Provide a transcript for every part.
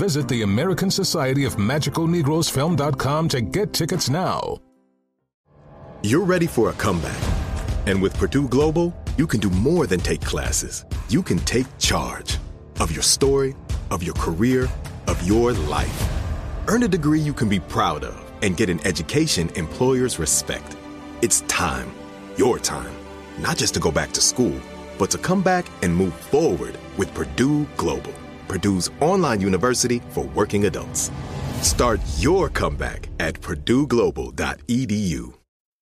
Visit the American Society of Magical Negroes Film.com to get tickets now. You're ready for a comeback. And with Purdue Global, you can do more than take classes. You can take charge of your story, of your career, of your life. Earn a degree you can be proud of and get an education employers respect. It's time, your time, not just to go back to school, but to come back and move forward with Purdue Global, Purdue's online university for working adults. Start your comeback at purdueglobal.edu.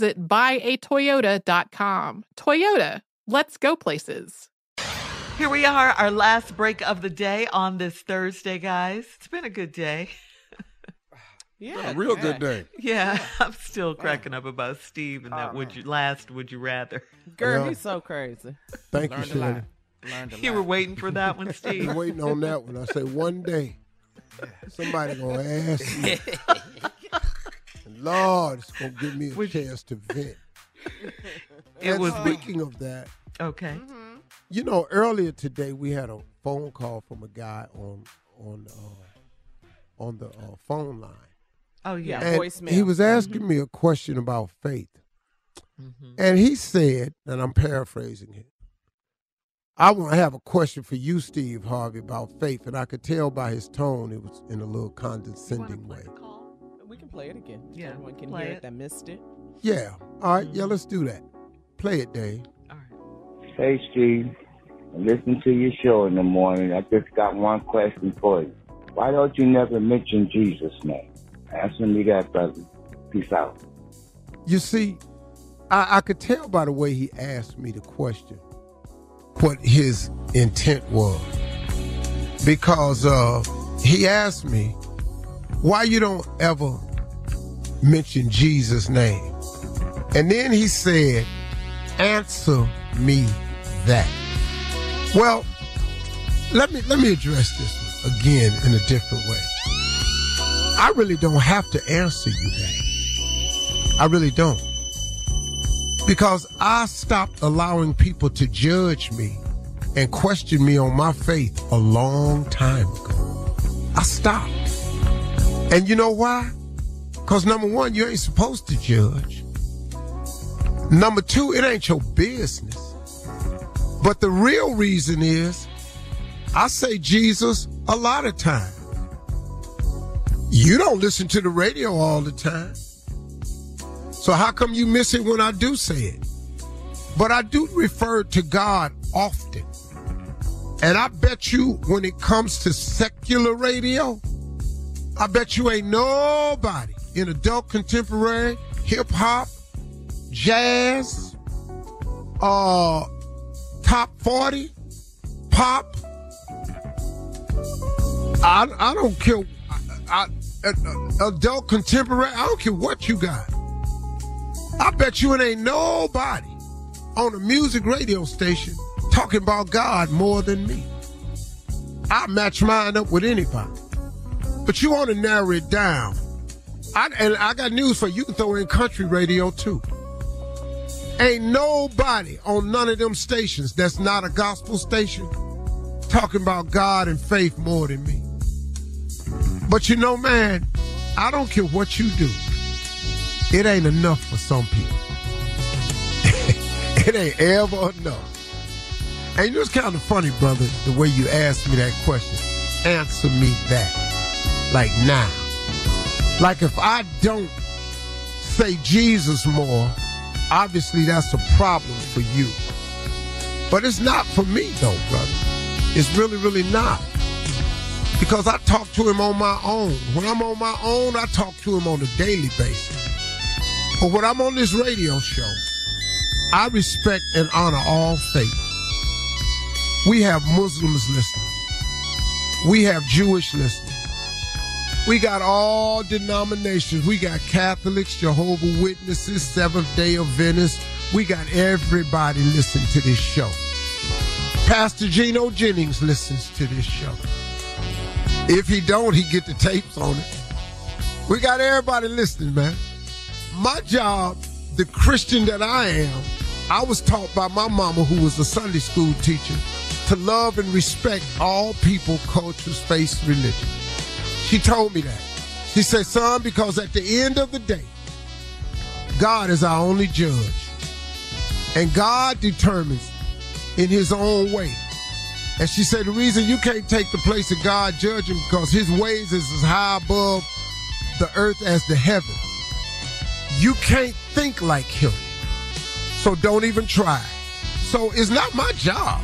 buyatoyota.com. Toyota, let's go places. Here we are, our last break of the day on this Thursday, guys. It's been a good day. Yeah, a real good day. Yeah, I'm still cracking up about Steve and that would you last would you rather. Girl, he's so crazy. Thank you, Learned a. Shannon. Learned a You were waiting for that one, Steve. Waiting on that one. I say one day somebody gonna ask me. And Lord, it's gonna give me a chance to vent. It and was speaking of that, okay. you know, earlier today we had a phone call from a guy on on uh, on the uh, phone line. Oh yeah. Yeah. And voicemail. he was asking me a question about faith. And he said, and I'm paraphrasing him. I want to have a question for you, Steve Harvey, about faith. And I could tell by his tone it was in a little condescending way. We can play it again. Yeah, Everyone can play hear it. it that missed it. Yeah. All right. Yeah, let's do that. Play it, Dave. All right. Hey, Steve. I listen to your show in the morning. I just got one question for you. Why don't you never mention Jesus' name? Answer me that, brother. Peace out. You see, I, I could tell by the way he asked me the question what his intent was. Because uh, he asked me, why you don't ever mention Jesus' name? And then he said, answer me that. Well, let me let me address this again in a different way. I really don't have to answer you that. I really don't. Because I stopped allowing people to judge me and question me on my faith a long time ago. I stopped. And you know why? Because number one, you ain't supposed to judge. Number two, it ain't your business. But the real reason is I say Jesus a lot of times. You don't listen to the radio all the time. So how come you miss it when I do say it? But I do refer to God often. And I bet you when it comes to secular radio, I bet you ain't nobody in adult contemporary, hip hop, jazz, uh, top 40, pop. I, I don't care. I, I, adult contemporary, I don't care what you got. I bet you it ain't nobody on a music radio station talking about God more than me. I match mine up with anybody. But you want to narrow it down. I, and I got news for you. You can throw in country radio too. Ain't nobody on none of them stations that's not a gospel station talking about God and faith more than me. But you know, man, I don't care what you do. It ain't enough for some people. it ain't ever enough. And you know, it's kind of funny, brother, the way you asked me that question. Answer me that. Like now. Like if I don't say Jesus more, obviously that's a problem for you. But it's not for me though, brother. It's really, really not. Because I talk to him on my own. When I'm on my own, I talk to him on a daily basis. But when I'm on this radio show, I respect and honor all faiths. We have Muslims listening. We have Jewish listeners. We got all denominations. We got Catholics, Jehovah Witnesses, Seventh Day Adventists. We got everybody listening to this show. Pastor Gino Jennings listens to this show. If he don't, he get the tapes on it. We got everybody listening, man. My job, the Christian that I am, I was taught by my mama, who was a Sunday school teacher, to love and respect all people, cultures, faiths, religion. She told me that. She said, son, because at the end of the day, God is our only judge. And God determines in his own way. And she said, the reason you can't take the place of God judging because his ways is as high above the earth as the heavens. You can't think like him. So don't even try. So it's not my job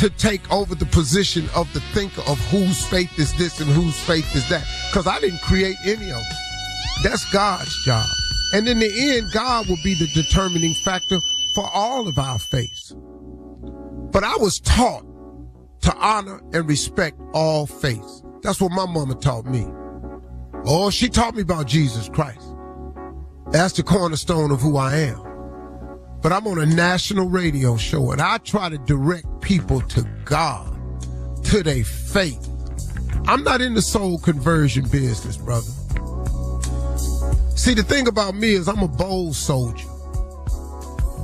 to take over the position of the thinker of whose faith is this and whose faith is that. Because I didn't create any of them. That's God's job. And in the end, God will be the determining factor for all of our faiths. But I was taught to honor and respect all faiths. That's what my mama taught me. Oh, she taught me about Jesus Christ. That's the cornerstone of who I am but I'm on a national radio show and I try to direct people to God, to their faith. I'm not in the soul conversion business, brother. See, the thing about me is I'm a bold soldier.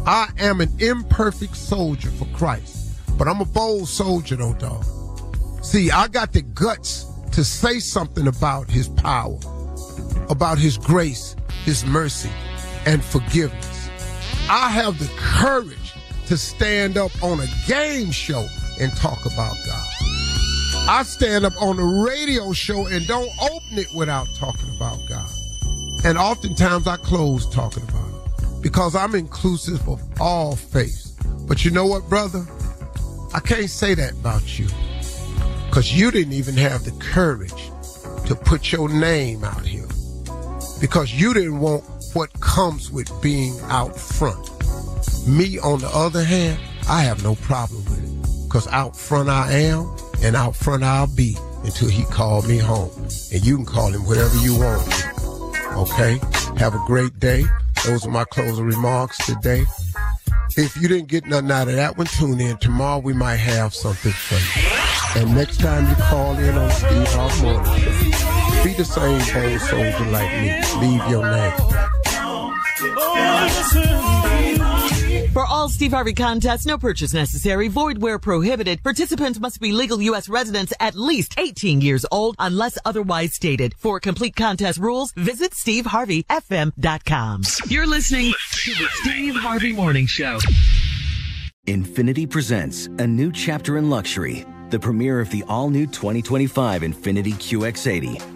I am an imperfect soldier for Christ, but I'm a bold soldier though, dog. See, I got the guts to say something about his power, about his grace, his mercy, and forgiveness. I have the courage to stand up on a game show and talk about God. I stand up on a radio show and don't open it without talking about God. And oftentimes I close talking about it because I'm inclusive of all faiths. But you know what, brother? I can't say that about you because you didn't even have the courage to put your name out here because you didn't want what comes with being out front. Me, on the other hand, I have no problem with it because out front I am and out front I'll be until he called me home. And you can call him whatever you want. Okay? Have a great day. Those are my closing remarks today. If you didn't get nothing out of that one, tune in. Tomorrow we might have something for you. And next time you call in on Steve Harvey Morning be the same bold soldier like me. Leave your name. For all Steve Harvey contests, no purchase necessary, void where prohibited. Participants must be legal U.S. residents at least 18 years old unless otherwise stated. For complete contest rules, visit SteveHarveyFM.com. You're listening to the Steve Harvey Morning Show. Infiniti presents a new chapter in luxury, the premiere of the all new 2025 Infiniti QX80,